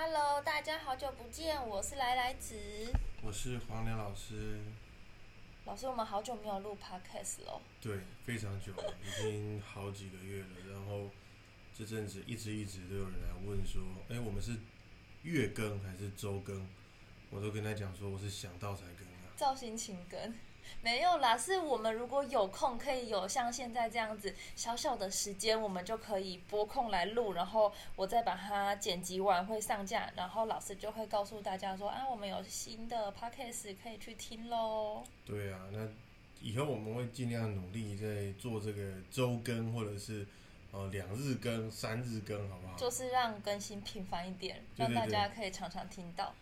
Hello，大家好久不见，我是来来子我是黄良老师。老师。我们好久没有录 Podcast 了，对，非常久了，已经好几个月了。然后这阵子一直一直都有人来问说，哎，我们是月更还是周更？我都跟他讲说，我是想到才更啊。造型情更没有啦，是我们如果有空，可以有像现在这样子小小的时间，我们就可以拨空来录，然后我再把它剪辑完会上架，然后老师就会告诉大家说啊，我们有新的 podcast 可以去听喽。对啊，那以后我们会尽量努力在做这个周更，或者是呃两日更、三日更，好不好？就是让更新频繁一点，对对对让大家可以常常听到。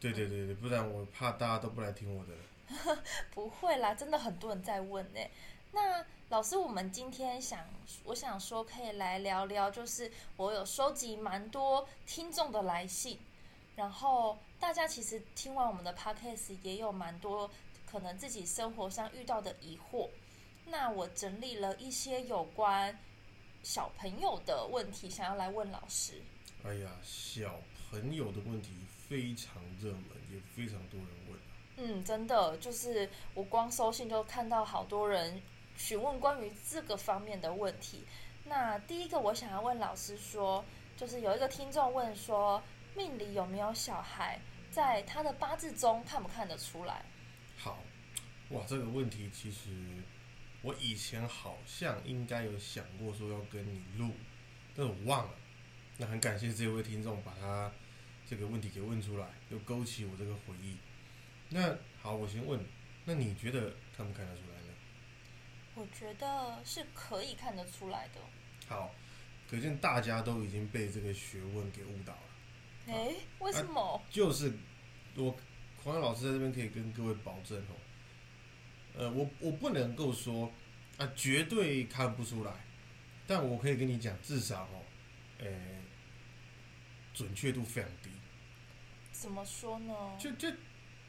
对对对对，不然我怕大家都不来听我的。不会啦，真的很多人在问呢。那老师，我们今天想，我想说可以来聊聊，就是我有收集蛮多听众的来信，然后大家其实听完我们的 podcast 也有蛮多可能自己生活上遇到的疑惑。那我整理了一些有关小朋友的问题，想要来问老师。哎呀，小朋友的问题非常热门，也非常多人。嗯，真的，就是我光收信就看到好多人询问关于这个方面的问题。那第一个我想要问老师说，就是有一个听众问说，命里有没有小孩，在他的八字中看不看得出来？好，哇，这个问题其实我以前好像应该有想过说要跟你录，但我忘了。那很感谢这位听众把他这个问题给问出来，又勾起我这个回忆。那好，我先问，那你觉得看不看得出来呢？我觉得是可以看得出来的。好，可见大家都已经被这个学问给误导了。诶，为什么？就是我黄洋老师在这边可以跟各位保证哦，呃，我我不能够说啊绝对看不出来，但我可以跟你讲，至少哦，呃，准确度非常低。怎么说呢？就就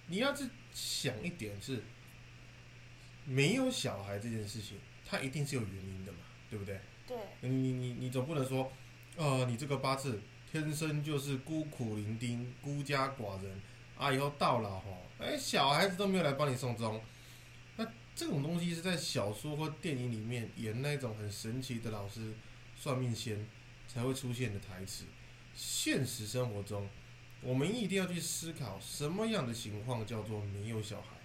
你要是想一点是，没有小孩这件事情，它一定是有原因的嘛，对不对？对，你你你你总不能说，呃，你这个八字天生就是孤苦伶仃、孤家寡人啊，以后到老吼，哎，小孩子都没有来帮你送终。那这种东西是在小说或电影里面演那种很神奇的老师、算命仙才会出现的台词。现实生活中，我们一定要去思考什么样的情况叫做没有小孩。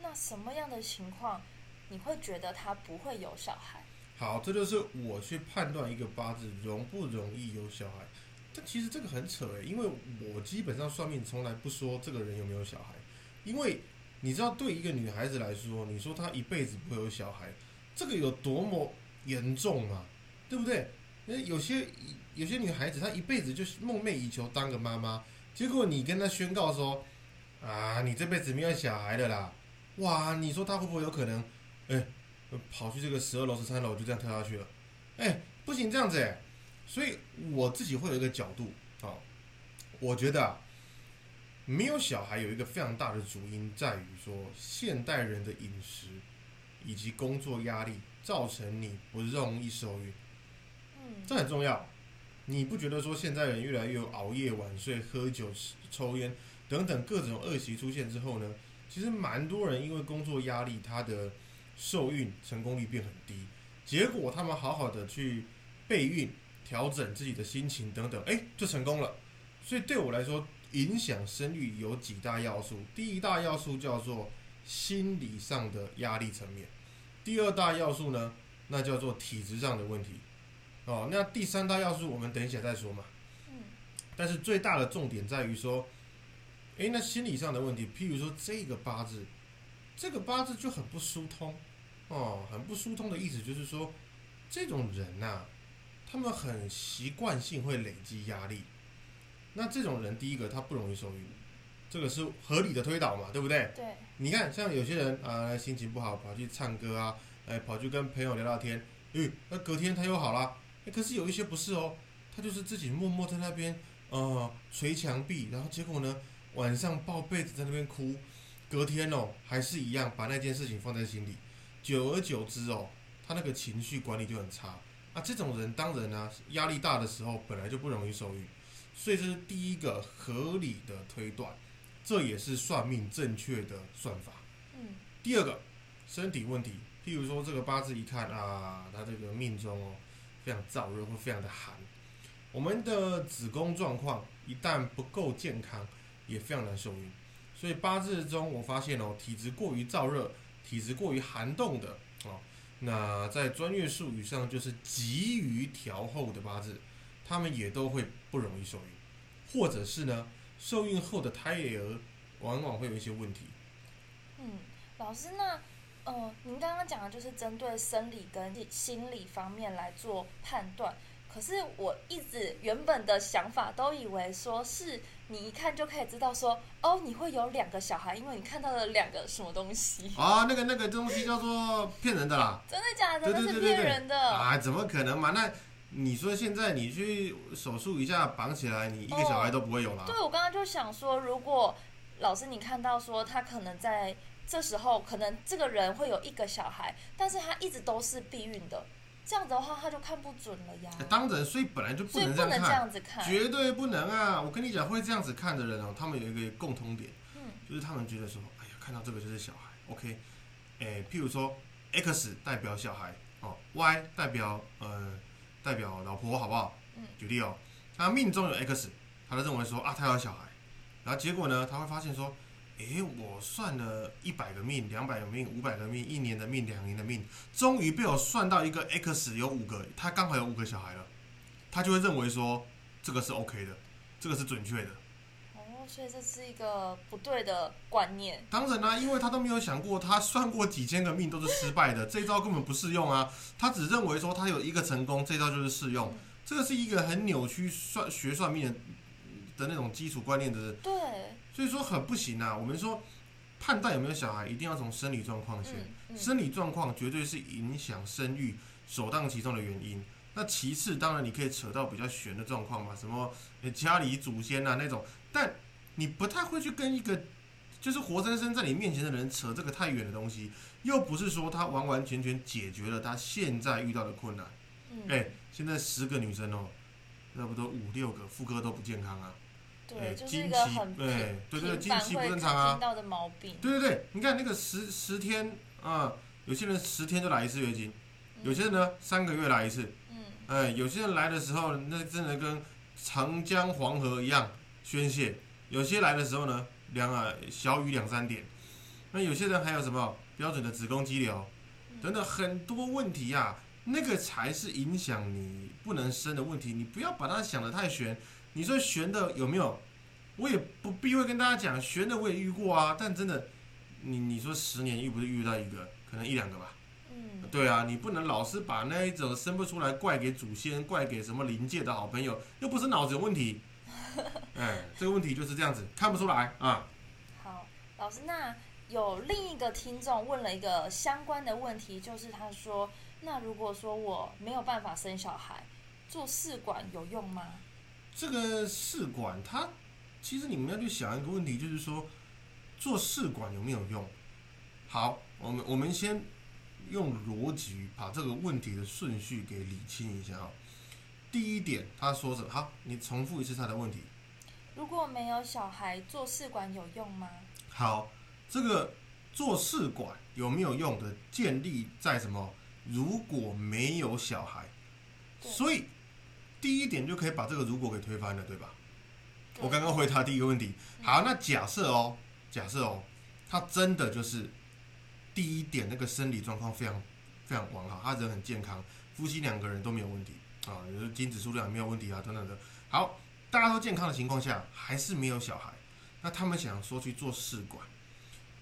那什么样的情况你会觉得他不会有小孩？好，这就是我去判断一个八字容不容易有小孩。但其实这个很扯诶，因为我基本上算命从来不说这个人有没有小孩，因为你知道，对一个女孩子来说，你说她一辈子不会有小孩，这个有多么严重啊？对不对？那有些有些女孩子她一辈子就是梦寐以求当个妈妈，结果你跟她宣告说啊，你这辈子没有小孩的啦，哇，你说她会不会有可能？哎。跑去这个十二楼、十三楼，就这样跳下去了。哎，不行，这样子哎。所以我自己会有一个角度啊，我觉得啊，没有小孩有一个非常大的主因在于说，现代人的饮食以及工作压力造成你不容易受孕。这很重要。你不觉得说现在人越来越熬夜、晚睡、喝酒、抽烟等等各种恶习出现之后呢？其实蛮多人因为工作压力，他的受孕成功率变很低，结果他们好好的去备孕、调整自己的心情等等，哎，就成功了。所以对我来说，影响生育有几大要素。第一大要素叫做心理上的压力层面，第二大要素呢，那叫做体质上的问题。哦，那第三大要素我们等一下再说嘛。嗯。但是最大的重点在于说，哎，那心理上的问题，譬如说这个八字。这个八字就很不疏通，哦，很不疏通的意思就是说，这种人呐，他们很习惯性会累积压力。那这种人，第一个他不容易受孕，这个是合理的推导嘛，对不对？对。你看，像有些人啊，心情不好跑去唱歌啊，哎，跑去跟朋友聊聊天，诶，那隔天他又好了。哎，可是有一些不是哦，他就是自己默默在那边，呃，捶墙壁，然后结果呢，晚上抱被子在那边哭。隔天哦，还是一样把那件事情放在心里，久而久之哦，他那个情绪管理就很差啊。这种人当然呢，压力大的时候本来就不容易受孕，所以这是第一个合理的推断，这也是算命正确的算法。嗯第二个，身体问题，譬如说这个八字一看啊，他这个命中哦非常燥热会非常的寒，我们的子宫状况一旦不够健康，也非常难受孕。所以八字中我发现哦，体质过于燥热、体质过于寒冻的哦，那在专业术语上就是急于调后的八字，他们也都会不容易受孕，或者是呢，受孕后的胎儿往往会有一些问题。嗯，老师，那呃，您刚刚讲的就是针对生理跟心理方面来做判断。可是我一直原本的想法都以为说是你一看就可以知道说，哦，你会有两个小孩，因为你看到了两个什么东西。啊，那个那个东西叫做骗人的啦，真的假的？对对那是对对对，骗人的。啊，怎么可能嘛？那你说现在你去手术一下绑起来，你一个小孩都不会有啦。对，我刚刚就想说，如果老师你看到说他可能在这时候，可能这个人会有一个小孩，但是他一直都是避孕的，这样子的话他就看不准了呀。当然，所以本来就不能这样看，不能这样子看。绝对不能啊！我跟你讲，会这样子看的人哦，他们有一个共通点，嗯就是他们觉得说，哎呀，看到这个就是小孩，OK，诶，譬如说 X 代表小孩哦，Y 代表呃代表老婆，好不好？嗯举例哦，他命中有 X，他就认为说啊，他有小孩，然后结果呢，他会发现说，诶，我算了一百个命、两百个命、五百个命、一年的命、两年的命，终于被我算到一个 X 有五个，他刚好有五个小孩了，他就会认为说这个是 OK 的，这个是准确的。哦，所以这是一个不对的观念。当然啦、因为他都没有想过，他算过几千个命都是失败的，这一招根本不适用啊。他只认为说他有一个成功，这招就是适用。这个是一个很扭曲算学算命的的那种基础观念的，对，所以说很不行啊。我们说判断有没有小孩，一定要从生理状况先。嗯嗯，生理状况绝对是影响生育首当其冲的原因。那其次，当然你可以扯到比较悬的状况嘛，什么呃家里祖先啊那种，但你不太会去跟一个就是活生生在你面前的人扯这个太远的东西，又不是说他完完全全解决了他现在遇到的困难。嗯，哎、现在十个女生哦，差不多五六个妇科都不健康啊，哎对，就是一个很对对对经期不正常啊听到的毛病。对对对，你看那个十十天啊、有些人十天就来一次月经，有些人呢三个月来一次，嗯，哎，有些人来的时候那真的跟长江黄河一样宣泄，有些来的时候呢两啊小雨两三点，那有些人还有什么标准的子宫肌瘤等等很多问题呀、那个才是影响你不能生的问题，你不要把它想得太悬。你说悬的有没有？我也不避讳跟大家讲，悬的我也遇过啊，但真的，你你说十年遇不是遇到一个，可能一两个吧。嗯，对啊，你不能老是把那一种生不出来怪给祖先，怪给什么灵界的好朋友，又不是脑子有问题。哎，这个问题就是这样子，看不出来啊。好，老师，那有另一个听众问了一个相关的问题，就是他说，那如果说我没有办法生小孩，做试管有用吗？这个试管它，其实你们要去想一个问题，就是说做试管有没有用？好，我们我们先用逻辑把这个问题的顺序给理清一下啊。第一点，他说什么？好，你重复一次他的问题。如果没有小孩，做试管有用吗？好，这个做试管有没有用的，建立在什么？如果没有小孩，所以第一点就可以把这个如果给推翻了，对吧？对我刚刚回答第一个问题。好，那假设哦，假设哦，他真的就是第一点那个生理状况非常非常完好，他人很健康，夫妻两个人都没有问题啊，就是精子数量也没有问题啊，等等的。好，大家都健康的情况下，还是没有小孩，那他们想说去做试管，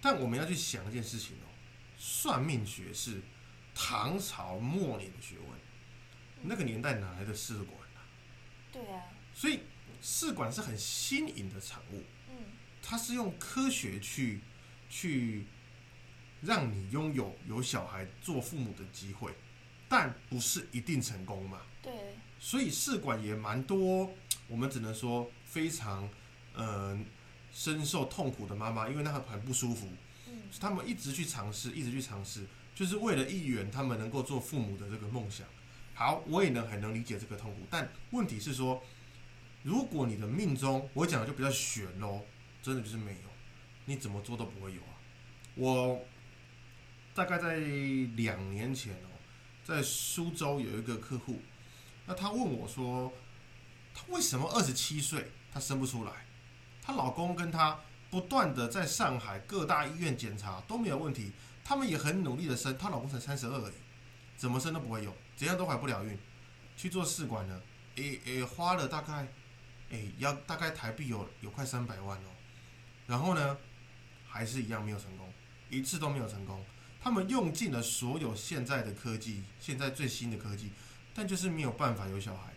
但我们要去想一件事情哦，算命学是唐朝末年的学问，那个年代哪来的试管啊？对啊，所以试管是很新颖的产物，嗯。它是用科学去去让你拥有有小孩做父母的机会，但不是一定成功嘛。对，所以试管也蛮多，我们只能说非常呃深受痛苦的妈妈，因为那很很不舒服，嗯。他们一直去尝试，一直去尝试，就是为了一圆他们能够做父母的这个梦想。好，我也能很能理解这个痛苦，但问题是说，如果你的命中，我讲的就比较悬喽，真的就是没有，你怎么做都不会有啊。我大概在两年前哦，在苏州有一个客户，那他问我说，他为什么二十七岁他生不出来？她老公跟她不断的在上海各大医院检查都没有问题，他们也很努力的生，她老公才三十二而已，怎么生都不会有，怎样都怀不了孕，去做试管呢，诶诶，花了大概，诶要大概台币有有快三百万哦，然后呢，还是一样没有成功，一次都没有成功，他们用尽了所有现在的科技，现在最新的科技，但就是没有办法有小孩，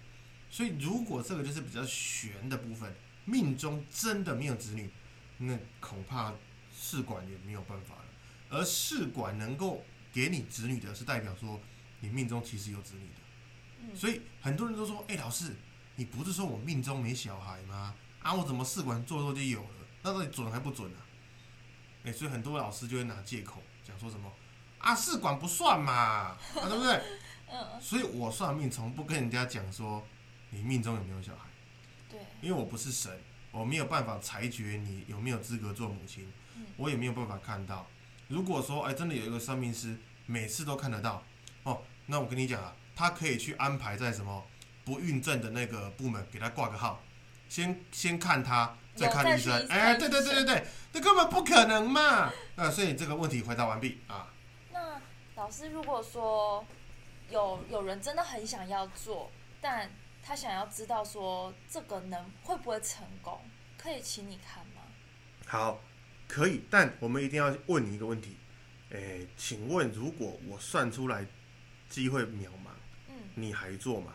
所以如果这个就是比较悬的部分。命中真的没有子女，那恐怕试管也没有办法了。而试管能够给你子女的，是代表说你命中其实有子女的。所以很多人都说：“哎，老师，你不是说我命中没小孩吗？啊，我怎么试管做做就有了？那到底准还不准啊？”哎，所以很多老师就会拿借口讲说什么：“啊，试管不算嘛，啊，对不对？” 嗯。所以我算命从不跟人家讲说你命中有没有小孩。对因为我不是神，我没有办法裁决你有没有资格做母亲，我也没有办法看到。如果说哎，真的有一个算命师每次都看得到，哦，那我跟你讲啊，他可以去安排在什么不孕症的那个部门给他挂个号，先先看他，再看医生。哎，对对对对对，这根本不可能嘛！那，所以这个问题回答完毕啊。那老师，如果说有有人真的很想要做，但他想要知道说这个能会不会成功，可以请你看吗？好，可以，但我们一定要问你一个问题，诶，请问如果我算出来机会渺茫，嗯，你还做吗？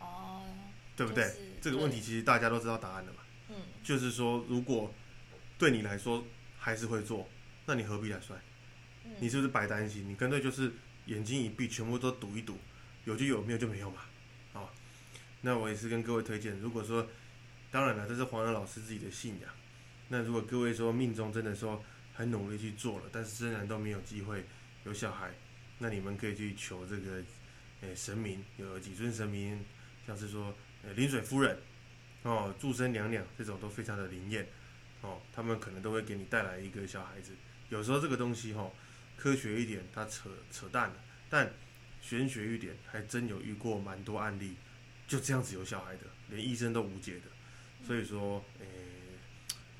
哦，对不对？这个问题其实大家都知道答案了嘛，嗯，就是说如果对你来说还是会做，那你何必来算？你是不是白担心？你干脆就是眼睛一闭，全部都赌一赌，有就有，没有就没有嘛。哦那我也是跟各位推荐，如果说，当然了，这是黄仁老师自己的信仰。那如果各位说命中真的说很努力去做了，但是仍然都没有机会有小孩，那你们可以去求这个，诶神明，有几尊神明，像是说，呃临水夫人，哦祝生娘娘这种都非常的灵验，哦他们可能都会给你带来一个小孩子。有时候这个东西哈，科学一点它扯扯淡了，但玄学一点还真有遇过蛮多案例。就这样子有小孩的，连医生都无解的，所以说，诶，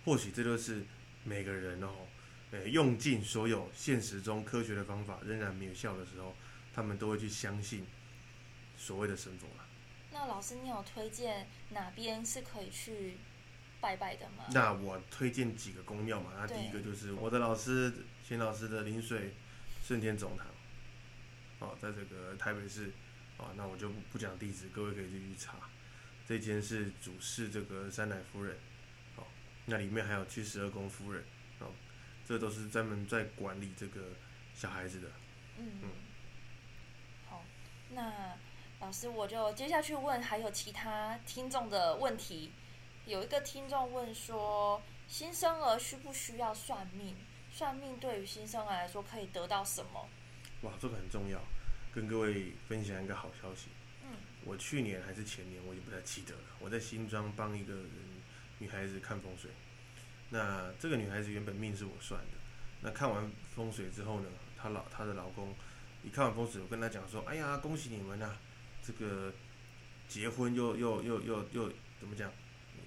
或许这就是每个人哦，诶，用尽所有现实中科学的方法仍然没有效的时候，他们都会去相信所谓的神佛了。那老师，你有推荐哪边是可以去拜拜的吗？那我推荐几个宫庙嘛。那第一个就是我的老师钱老师的临水顺天总堂，哦，在这个台北市。哦，那我就不讲地址，各位可以自己去查。这间是主事这个三奶夫人，哦，那里面还有七十二宫夫人，哦，这都是专门在管理这个小孩子的。嗯嗯。好，那老师我就接下去问，还有其他听众的问题。有一个听众问说，新生儿需不需要算命？算命对于新生儿来说可以得到什么？哇，这个很重要。跟各位分享一个好消息。嗯，我去年还是前年，我也不太记得了。我在新庄帮一个人女孩子看风水。那这个女孩子原本命是我算的。那看完风水之后呢，她老她的老公一看完风水，我跟她讲说：“哎呀，恭喜你们呐，这个结婚又又又又又怎么讲？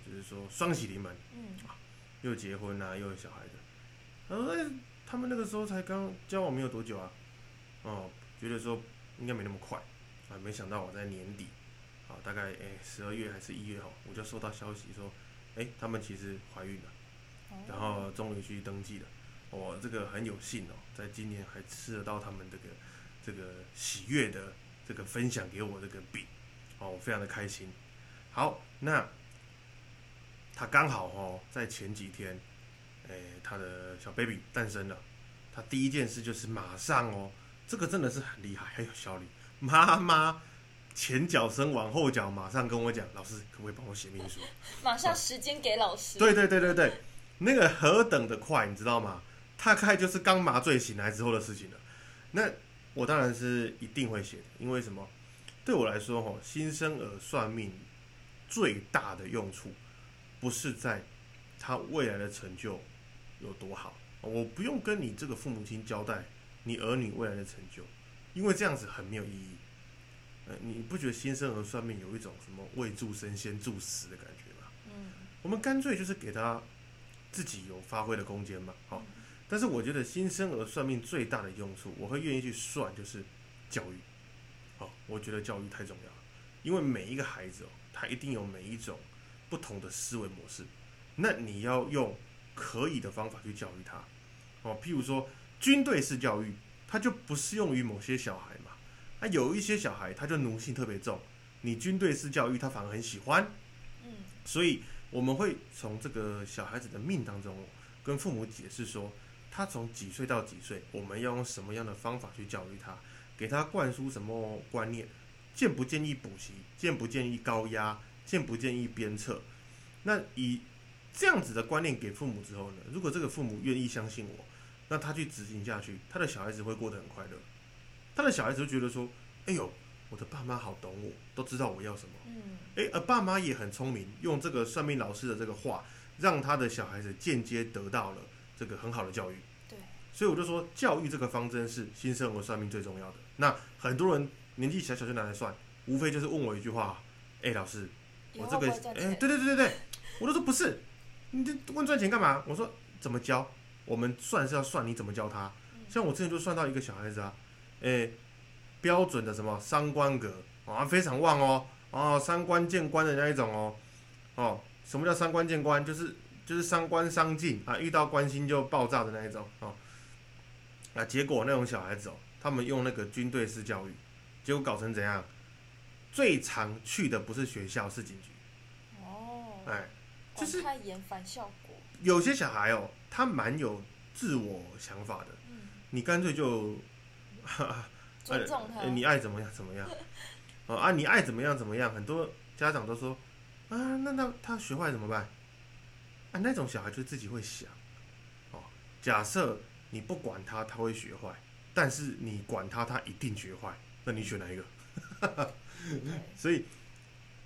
就是说双喜临门。嗯，又结婚呐，又有小孩的。他说：哎，他们那个时候才刚交往没有多久啊。哦，觉得说。应该没那么快，啊，没想到我在年底，啊，大概诶十二月还是一月哈，我就收到消息说，诶，他们其实怀孕了，然后终于去登记了，我这个很有幸哦，在今年还吃得到他们这个这个喜悦的这个分享给我这个饼，哦，我非常的开心。好，那他刚好哦，在前几天，诶，他的小 baby 诞生了，他第一件事就是马上哦。这个真的是很厉害，很有效率。妈妈前脚生完后脚，马上跟我讲，老师可不可以帮我写命书？马上时间给老师。对对对对对，那个何等的快，你知道吗？大概就是刚麻醉醒来之后的事情了。那我当然是一定会写的，因为什么？对我来说，吼，新生儿算命最大的用处，不是在他未来的成就有多好。我不用跟你这个父母亲交代你儿女未来的成就，因为这样子很没有意义。呃，你不觉得新生儿算命有一种什么未助生先助死的感觉吗？嗯，我们干脆就是给他自己有发挥的空间嘛。好，但是我觉得新生儿算命最大的用处，我会愿意去算，就是教育。好，我觉得教育太重要了，因为每一个孩子哦，他一定有每一种不同的思维模式，那你要用可以的方法去教育他。哦，譬如说军队式教育，它就不适用于某些小孩嘛。啊，有一些小孩他就奴性特别重，你军队式教育他反而很喜欢。嗯，所以我们会从这个小孩子的命当中，跟父母解释说，他从几岁到几岁，我们要用什么样的方法去教育他，给他灌输什么观念，建不建议补习，建不建议高压，建不建议鞭策。那以这样子的观念给父母之后呢，如果这个父母愿意相信我，那他去执行下去，他的小孩子会过得很快乐。他的小孩子会觉得说：“哎呦，我的爸妈好懂我，都知道我要什么。”嗯，诶，而爸妈也很聪明，用这个算命老师的这个话，让他的小孩子间接得到了这个很好的教育。对，所以我就说，教育这个方针是新生儿算命最重要的。那很多人年纪小小就拿来算，无非就是问我一句话：“诶，老师，我这个诶。对对对对对，我都说不是，你这问赚钱干嘛？我说怎么教？我们算是要算你怎么教他。嗯像我之前就算到一个小孩子啊，诶，标准的什么三观格啊，非常旺哦，哦，三观见官的那一种哦，哦，什么叫三观见官？就是就是三观相近啊，遇到关心就爆炸的那一种哦。啊，结果那种小孩子哦，他们用那个军队式教育，结果搞成怎样？最常去的不是学校，是警局。哦，哎，就是严反效果。有些小孩哦，他蛮有自我想法的，嗯，你干脆就，尊重他。呃你爱怎么样怎么样，哦啊，你爱怎么样怎么样，很多家长都说，啊，那那他学坏怎么办？啊，那种小孩就自己会想，哦，假设你不管他，他会学坏，但是你管他，他一定学坏，那你选哪一个？对 所以，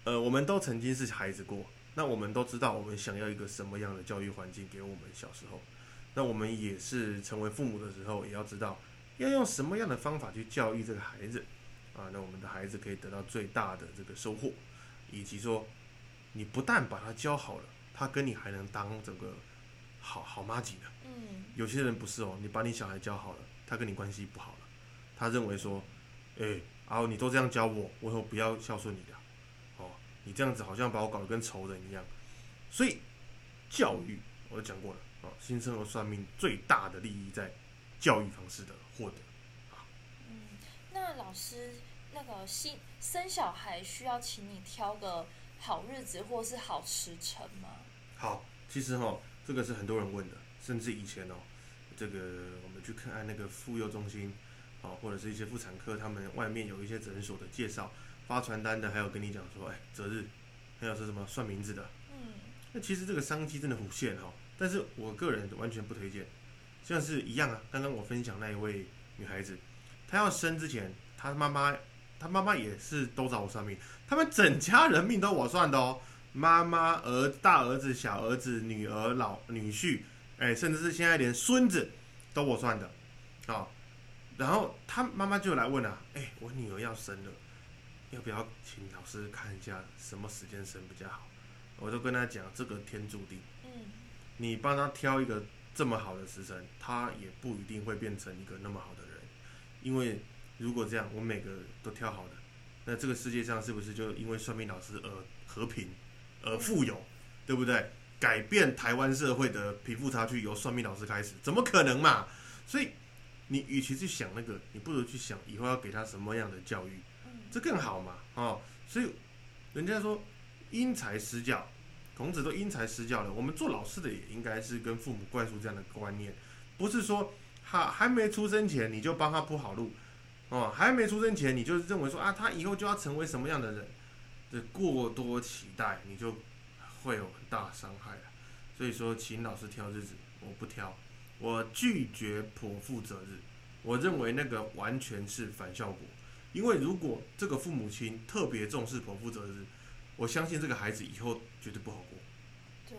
呃，我们都曾经是孩子过，那我们都知道我们想要一个什么样的教育环境给我们小时候，那我们也是成为父母的时候，也要知道要用什么样的方法去教育这个孩子，啊，那我们的孩子可以得到最大的这个收获，以及说，你不但把他教好了，他跟你还能当这个好好妈几呢。嗯，有些人不是哦，你把你小孩教好了，他跟你关系不好了，他认为说，哎、然后你都这样教我，我以后不要孝顺你的，哦，你这样子好像把我搞得跟仇人一样，所以教育我都讲过了啊、哦，新生儿算命最大的利益在教育方式的获得。嗯，那老师，那个新生小孩需要请你挑个好日子或是好时辰吗？好，其实哈、这个是很多人问的，甚至以前哦，这个我们去看那个妇幼中心，啊，或者是一些妇产科，他们外面有一些诊所的介绍，发传单的，还有跟你讲说，哎，择日，还有是什么算名字的，嗯，那其实这个商机真的无限哈、但是我个人完全不推荐，像是一样啊，刚刚我分享那一位女孩子，她要生之前，她妈妈，她妈妈也是都找我算命，他们整家人命都我算的哦，妈妈、儿大儿子、小儿子、女儿、老女婿，哎，甚至是现在连孙子都我算的，啊、然后她妈妈就来问啊，哎，我女儿要生了，要不要请老师看一下什么时间生比较好？我就跟她讲，这个天注定。嗯，你帮他挑一个这么好的时辰，他也不一定会变成一个那么好的人。因为如果这样，我每个都挑好的，那这个世界上是不是就因为算命老师而和平、而富有，对不对？改变台湾社会的贫富差距由算命老师开始，怎么可能嘛？所以你与其去想那个，你不如去想以后要给他什么样的教育，这更好嘛，哦，所以人家说因材施教，孔子都因材施教了，我们做老师的也应该是跟父母灌输这样的观念，不是说他还没出生前你就帮他铺好路，哦，还没出生前你就认为说啊，他以后就要成为什么样的人，这过多期待你就会有很大伤害了。所以说，请老师挑日子，我不挑，我拒绝剖腹择日，我认为那个完全是反效果。因为如果这个父母亲特别重视剖腹择日，我相信这个孩子以后绝对不好过。对，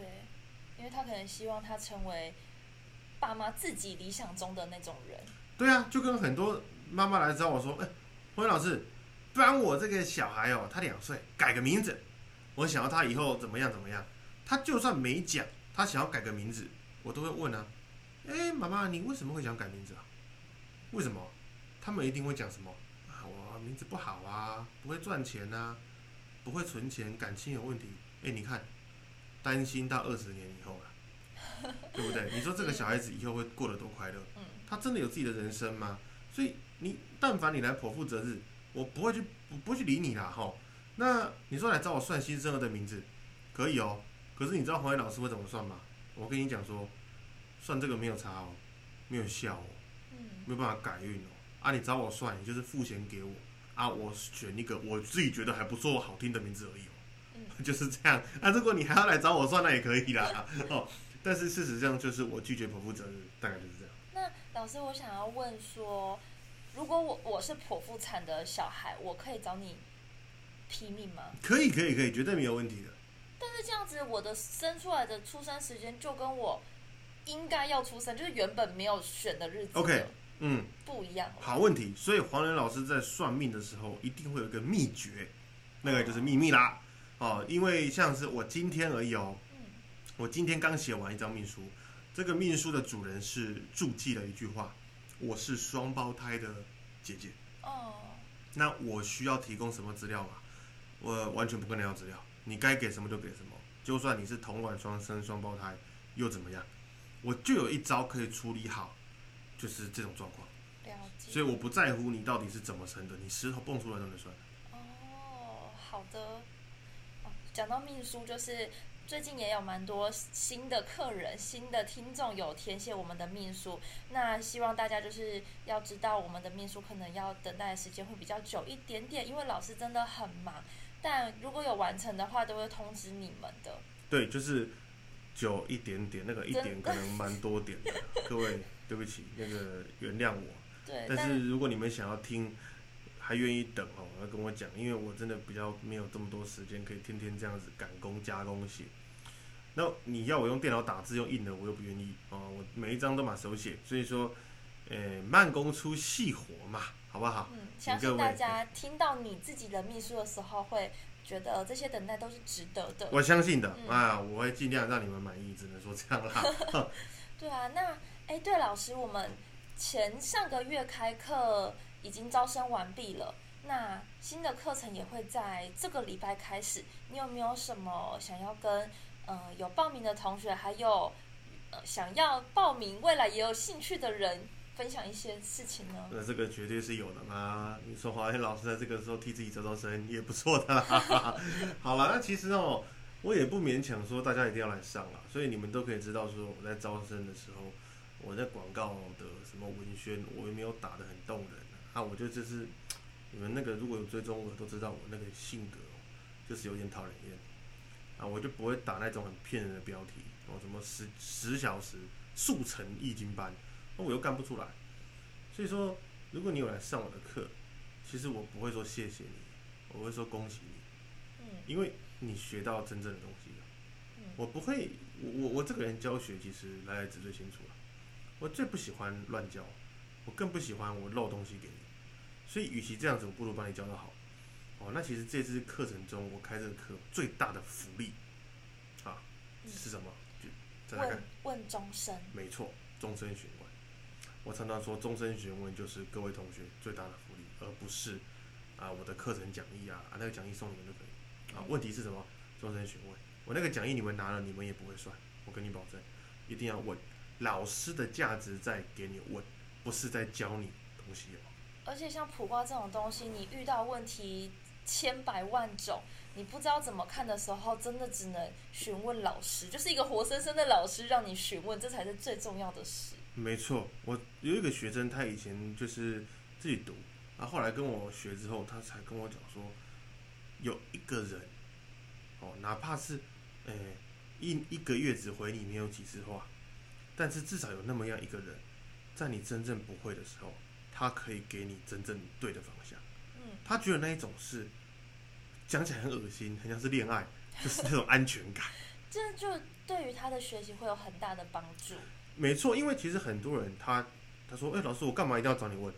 因为他可能希望他成为爸妈自己理想中的那种人。对啊，就跟很多妈妈来找我说：“哎，辉老师，不然我这个小孩哦，他两岁，改个名字，我想要他以后怎么样怎么样。”他就算没讲，他想要改个名字，我都会问啊：“哎，妈妈，你为什么会想改名字啊？为什么？”他们一定会讲什么？啊，我名字不好啊，不会赚钱啊，不会存钱，感情有问题。哎，你看，担心到二十年以后了，对不对？你说这个小孩子以后会过得多快乐？嗯，他真的有自己的人生吗？所以你但凡你来剖腹择日，我不会去不不会去理你啦，哈。那你说来找我算新生儿的名字，可以哦。可是你知道黄伟老师会怎么算吗？我跟你讲说，算这个没有差哦，没有效哦，没有办法改运哦。啊，你找我算，你就是付钱给我啊，我选一个我自己觉得还不错、好听的名字而已哦，就是这样。啊，如果你还要来找我算，那也可以啦。哦，但是事实上就是我拒绝剖腹责任，大概就是这样。那老师，我想要问说，如果我我是剖腹产的小孩，我可以找你批命吗？可以，可以，可以，绝对没有问题的。但是这样子，我的生出来的出生时间就跟我应该要出生，就是原本没有选的日子，OK，嗯，不一样。好问题，所以黄仁老师在算命的时候，一定会有一个秘诀，那个就是秘密啦。哦，因为像是我今天而已哦，我今天刚写完一张命书，这个命书的主人是注记了一句话：“我是双胞胎的姐姐。”哦，那我需要提供什么资料吗？我完全不跟你要资料。你该给什么就给什么，就算你是同卵双生双胞胎又怎么样？我就有一招可以处理好，就是这种状况。所以我不在乎你到底是怎么生的，你石头蹦出来都能算。哦，好的。哦，讲到秘书，就是最近也有蛮多新的客人、新的听众有填写我们的秘书。那希望大家就是要知道，我们的秘书可能要等待的时间会比较久一点点，因为老师真的很忙。但如果有完成的话，都会通知你们的。对，就是久一点点，那个一点可能蛮多点的。各位，对不起，那个原谅我。对。但是如果你们想要听，还愿意等哦，要跟我讲，因为我真的比较没有这么多时间，可以天天这样子赶工加工写。那你要我用电脑打字用印的，我又不愿意哦。我每一张都把手写，所以说，呃，慢工出细活嘛。好不好？嗯，相信大家听到你自己的秘书的时候，会觉得这些等待都是值得的。我相信的啊，我会尽量让你们满意，只能说这样啦。对啊，那哎，对，老师，我们前上个月开课已经招生完毕了，那新的课程也会在这个礼拜开始。你有没有什么想要跟呃有报名的同学，还有呃想要报名未来也有兴趣的人？分享一些事情呢？那这个绝对是有的嘛。你说华天老师在这个时候替自己招招生也不错的啦。好了，那其实哦，我也不勉强说大家一定要来上了。所以你们都可以知道说我在招生的时候，我在广告的什么文宣，我也没有打的很动人啊。我就就是你们那个如果有追踪我都知道我那个性格就是有点讨人厌。啊，我就不会打那种很骗人的标题哦，什么十十小时速成易经班。那我又干不出来，所以说，如果你有来上我的课，其实我不会说谢谢你，我会说恭喜你，嗯，因为你学到真正的东西了，嗯，我不会，我我我这个人教学其实来来子最清楚了，我最不喜欢乱教，我更不喜欢我漏东西给你，所以与其这样子，我不如帮你教得好，哦，那其实这次课程中我开这个课最大的福利，啊，是什么？就再来看，问终身，没错，终身询问。我常常说，终身询问就是各位同学最大的福利，而不是啊我的课程讲义啊，啊那个讲义送你们就可以。啊，问题是什么？终身询问，我那个讲义你们拿了，你们也不会算，我跟你保证，一定要问。老师的价值在给你问，不是在教你东西哦。而且像普卦这种东西，你遇到问题千百万种，你不知道怎么看的时候，真的只能询问老师，就是一个活生生的老师让你询问，这才是最重要的事。没错，我有一个学生，他以前就是自己读，啊，后来跟我学之后，他才跟我讲说，有一个人，哦，哪怕是，诶，一一个月只回你没有几次话，但是至少有那么样一个人，在你真正不会的时候，他可以给你真正对的方向。嗯，他觉得那一种是讲起来很恶心，很像是恋爱，就是那种安全感。这就对于他的学习会有很大的帮助。没错，因为其实很多人他他说，哎、老师，我干嘛一定要找你问？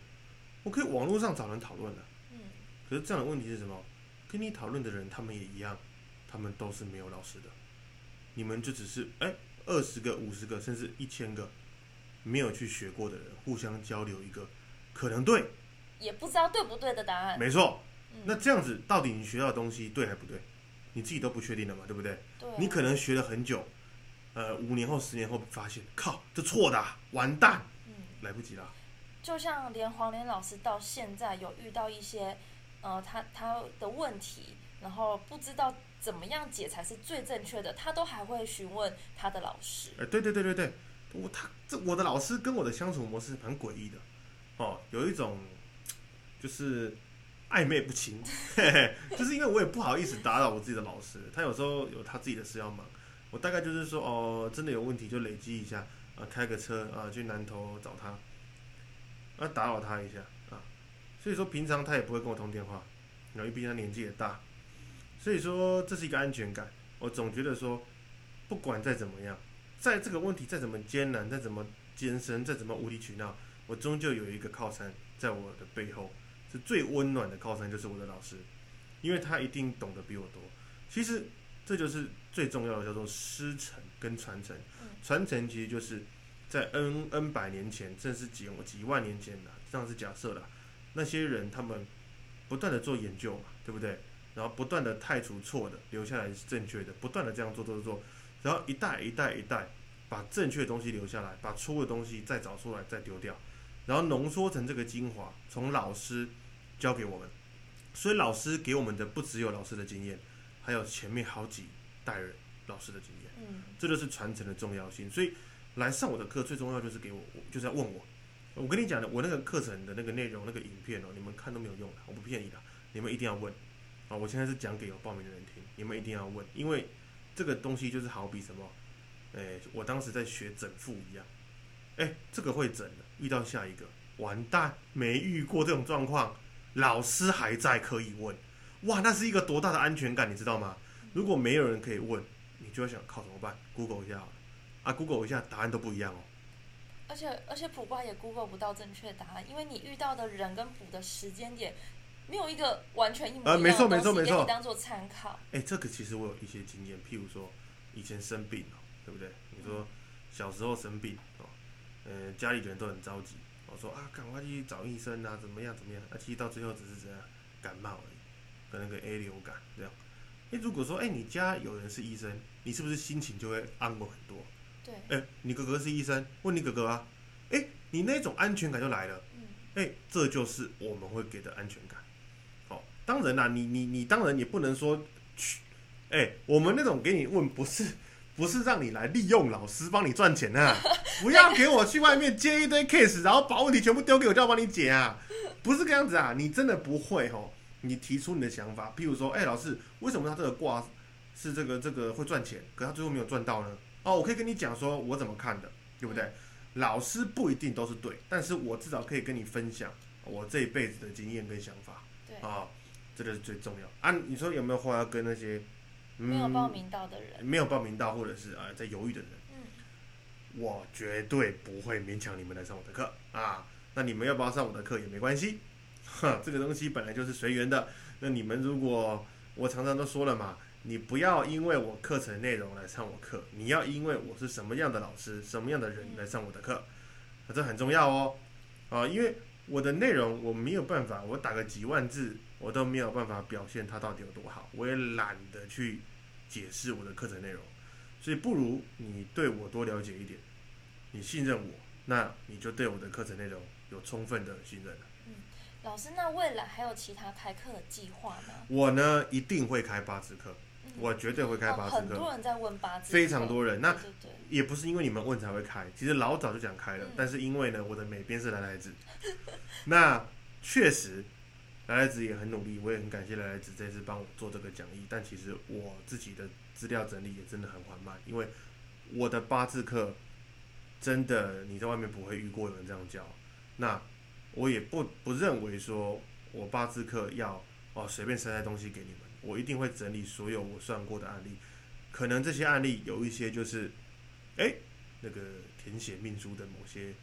我可以网络上找人讨论的。嗯，可是这样的问题是什么？跟你讨论的人，他们也一样，他们都是没有老师的。你们就只是哎，二十个、五十个，甚至一千个没有去学过的人，互相交流一个可能对，也不知道对不对的答案。没错。嗯，那这样子，到底你学到的东西对还不对？你自己都不确定了嘛，对不对？对啊，你可能学了很久，呃，五年后、十年后发现，靠，这错的啊、完蛋，嗯，来不及了。就像连黄连老师到现在有遇到一些呃他他的问题，然后不知道怎么样解才是最正确的，他都还会询问他的老师。哎、对对对对对，我他这我的老师跟我的相处模式很诡异的，哦，有一种就是暧昧不清，嘿嘿，就是因为我也不好意思打扰我自己的老师，他有时候有他自己的事要忙，我大概就是说哦，真的有问题就累积一下，啊，开个车啊去南头找他，啊打扰他一下啊，所以说平常他也不会跟我通电话，然后毕竟他年纪也大，所以说这是一个安全感，我总觉得说不管再怎么样。在这个问题再怎么艰难，再怎么艰深，再怎么无理取闹，我终究有一个靠山在我的背后，是最温暖的靠山，就是我的老师，因为他一定懂得比我多。其实这就是最重要的，叫做师承跟传承嗯。传承其实就是在 n n 百年前，甚至几几万年前的，这样是假设了，那些人他们不断的做研究嘛，对不对？然后不断的汰除错的，留下来是正确的，不断的这样做做做做。然后一代一代一代把正确的东西留下来，把错误的东西再找出来再丢掉，然后浓缩成这个精华，从老师教给我们。所以老师给我们的不只有老师的经验，还有前面好几代人老师的经验，嗯这就是传承的重要性。所以来上我的课最重要就是给我，我就是要问我。我跟你讲的，我那个课程的那个内容、那个影片哦，你们看都没有用的，我不骗你的，你们一定要问啊！我现在是讲给有报名的人听，你们一定要问，因为这个东西就是好比什么，诶、我当时在学整复一样，诶、这个会整的，遇到下一个，完蛋，没遇过这种状况，老师还在可以问，哇，那是一个多大的安全感，你知道吗？如果没有人可以问，你就要想靠怎么办？Google 一下好了啊，Google 一下答案都不一样哦。而且而且卜卦也 Google 不到正确答案，因为你遇到的人跟卜的时间点没有一个完全一模一样的呃没错没错没错当做参考。哎、这个其实我有一些经验，譬如说以前生病哦，对不对？你说小时候生病哦，呃，家里人都很着急，我说啊，赶快去找医生啊，怎么样怎么样？啊，其实到最后只是这样感冒而已，可能个 A 流感这样。哎、如果说哎、你家有人是医生，你是不是心情就会安稳很多？对，哎、你哥哥是医生，问你哥哥啊，哎、你那种安全感就来了。嗯哎、这就是我们会给的安全感。哦，当然啦，你你你当然也不能说去，哎、我们那种给你问不是 不是让你来利用老师帮你赚钱啊，不要给我去外面接一堆 case，然后把问题全部丢给我，叫我帮你解啊，不是这样子啊，你真的不会哦。你提出你的想法，譬如说，哎、老师，为什么他这个卦是这个这个会赚钱，可他最后没有赚到呢？哦，我可以跟你讲说我怎么看的，对不对？老师不一定都是对，但是我至少可以跟你分享我这一辈子的经验跟想法对，啊，这个是最重要啊。你说有没有话要跟那些、嗯、没有报名到的人，没有报名到或者是啊、在犹豫的人？嗯，我绝对不会勉强你们来上我的课啊。那你们要不要上我的课也没关系，哈，这个东西本来就是随缘的。那你们如果我常常都说了嘛，你不要因为我课程内容来上我课，你要因为我是什么样的老师、什么样的人来上我的课，啊，这很重要哦。啊，因为我的内容我没有办法，我打个几万字，我都没有办法表现它到底有多好，我也懒得去解释我的课程内容。所以不如你对我多了解一点，你信任我，那你就对我的课程内容有充分的信任了。老师，那未来还有其他开课的计划吗？我呢一定会开八字课，嗯我绝对会开八哦，字课，很多人在问八字，非常多人。那也不是因为你们问才会开，其实老早就想开了，嗯但是因为呢我的美编是来来子，那确实来来子也很努力，我也很感谢来来子这次帮我做这个讲义，但其实我自己的资料整理也真的很缓慢，因为我的八字课真的你在外面不会遇过有人这样教，那我也不不认为说我八字课要哦随便塞塞东西给你们，我一定会整理所有我算过的案例。可能这些案例有一些就是，哎，那个填写命书的某些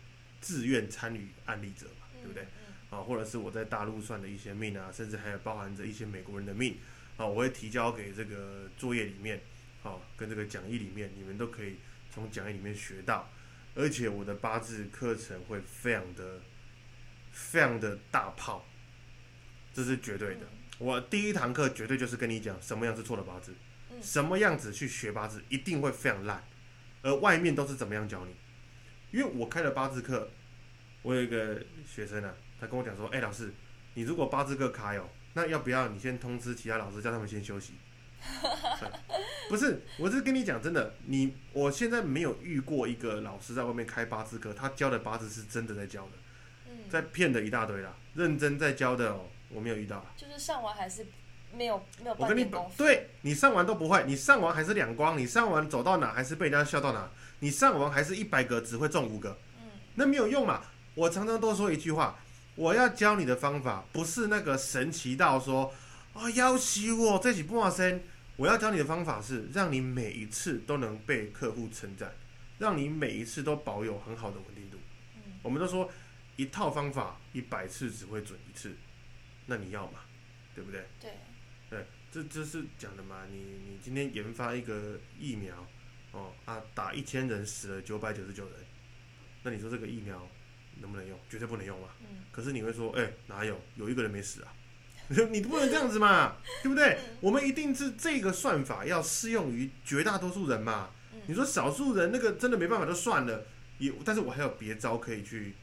自愿参与案例者嘛，对不对？啊，或者是我在大陆算的一些命啊，甚至还有包含着一些美国人的命啊，我会提交给这个作业里面，啊，跟这个讲义里面，你们都可以从讲义里面学到。而且我的八字课程会非常的、非常的大炮，这是绝对的。我第一堂课绝对就是跟你讲什么样是错的八字，嗯什么样子去学八字一定会非常烂，而外面都是怎么样教你。因为我开了八字课，我有一个学生啊，他跟我讲说：“哎、老师，你如果八字课开哦，那要不要你先通知其他老师，叫他们先休息？” 不是，我是跟你讲真的，你我现在没有遇过一个老师在外面开八字课，他教的八字是真的在教的，嗯，在骗的一大堆啦，认真在教的哦，我没有遇到啦。就是上完还是没有没有我跟你对你上完都不会，你上完还是两光，你上完走到哪还是被人家笑到哪，你上完还是一百个只会中五个，嗯那没有用嘛。我常常都说一句话，我要教你的方法不是那个神奇到说啊要求我这起不马生，我要教你的方法是让你每一次都能被客户称赞，让你每一次都保有很好的稳定度。嗯我们都说一套方法一百次只会准一次，那你要嘛，对不对？对，对，这这是讲的嘛？你你今天研发一个疫苗，哦啊，打一千人死了九百九十九人，那你说这个疫苗能不能用？绝对不能用嘛。嗯可是你会说，哎、哪有？有一个人没死啊？你不能这样子嘛，对不对？我们一定是这个算法要适用于绝大多数人嘛。嗯你说少数人那个真的没办法就算了，也但是我还有别招可以去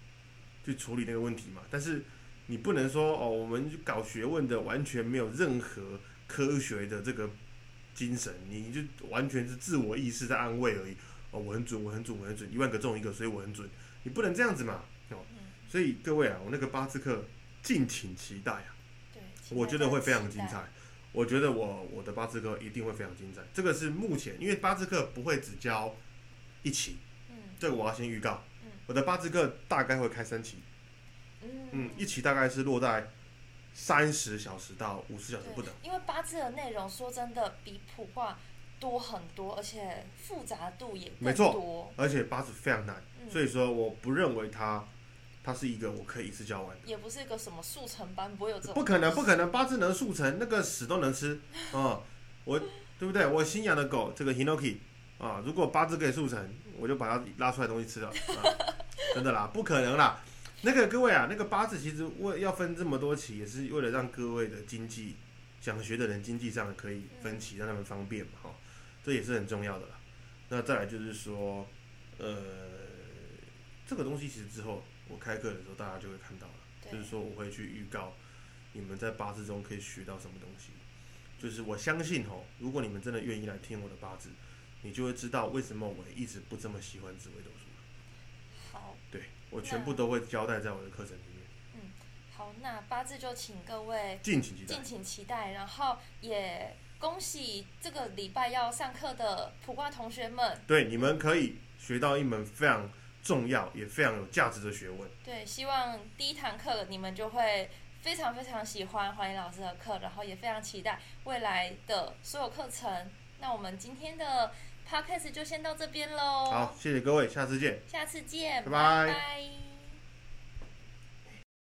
去处理那个问题嘛。但是你不能说哦，我们搞学问的完全没有任何科学的这个精神，你就完全是自我意识在安慰而已。哦，我很准，我很准，我很准，一万个中一个，所以我很准。你不能这样子嘛。所以各位啊，我那个八字课敬请期待啊。对，我待觉得会非常精彩。我觉得我我的八字课一定会非常精彩。这个是目前，因为八字课不会只教一期，嗯这个我要先预告嗯。我的八字课大概会开三期，嗯嗯，一期大概是落在三十小时到五十小时不等。因为八字的内容说真的比普卦多很多，而且复杂度也更没错多，而且八字非常难，嗯所以说我不认为它它是一个我可以一次教完的。也不是一个什么速成班，不会有这种不可能，不可能，八字能速成，那个屎都能吃啊、我对不对？我新养的狗这个 Hinoki 啊，如果八字可以速成，我就把它拉出来东西吃了，啊、真的啦，不可能啦。那个各位啊，那个八字其实为要分这么多期，也是为了让各位的经济想学的人经济上可以分期，让他们方便嘛，哈、这也是很重要的啦。那再来就是说，呃，这个东西其实之后我开课的时候大家就会看到了。就是说我会去预告你们在八字中可以学到什么东西。就是我相信哦，如果你们真的愿意来听我的八字，你就会知道为什么我一直不这么喜欢紫微斗数。好对我全部都会交代在我的课程里面，嗯好，那八字就请各位敬请期待敬。请期待，然后也恭喜这个礼拜要上课的普卦同学们，对，你们可以学到一门非常重要也非常有价值的学问。对，希望第一堂课你们就会非常非常喜欢黄迎老师的课，然后也非常期待未来的所有课程。那我们今天的 podcast 就先到这边喽，好，谢谢各位，下次见。下次见，拜拜拜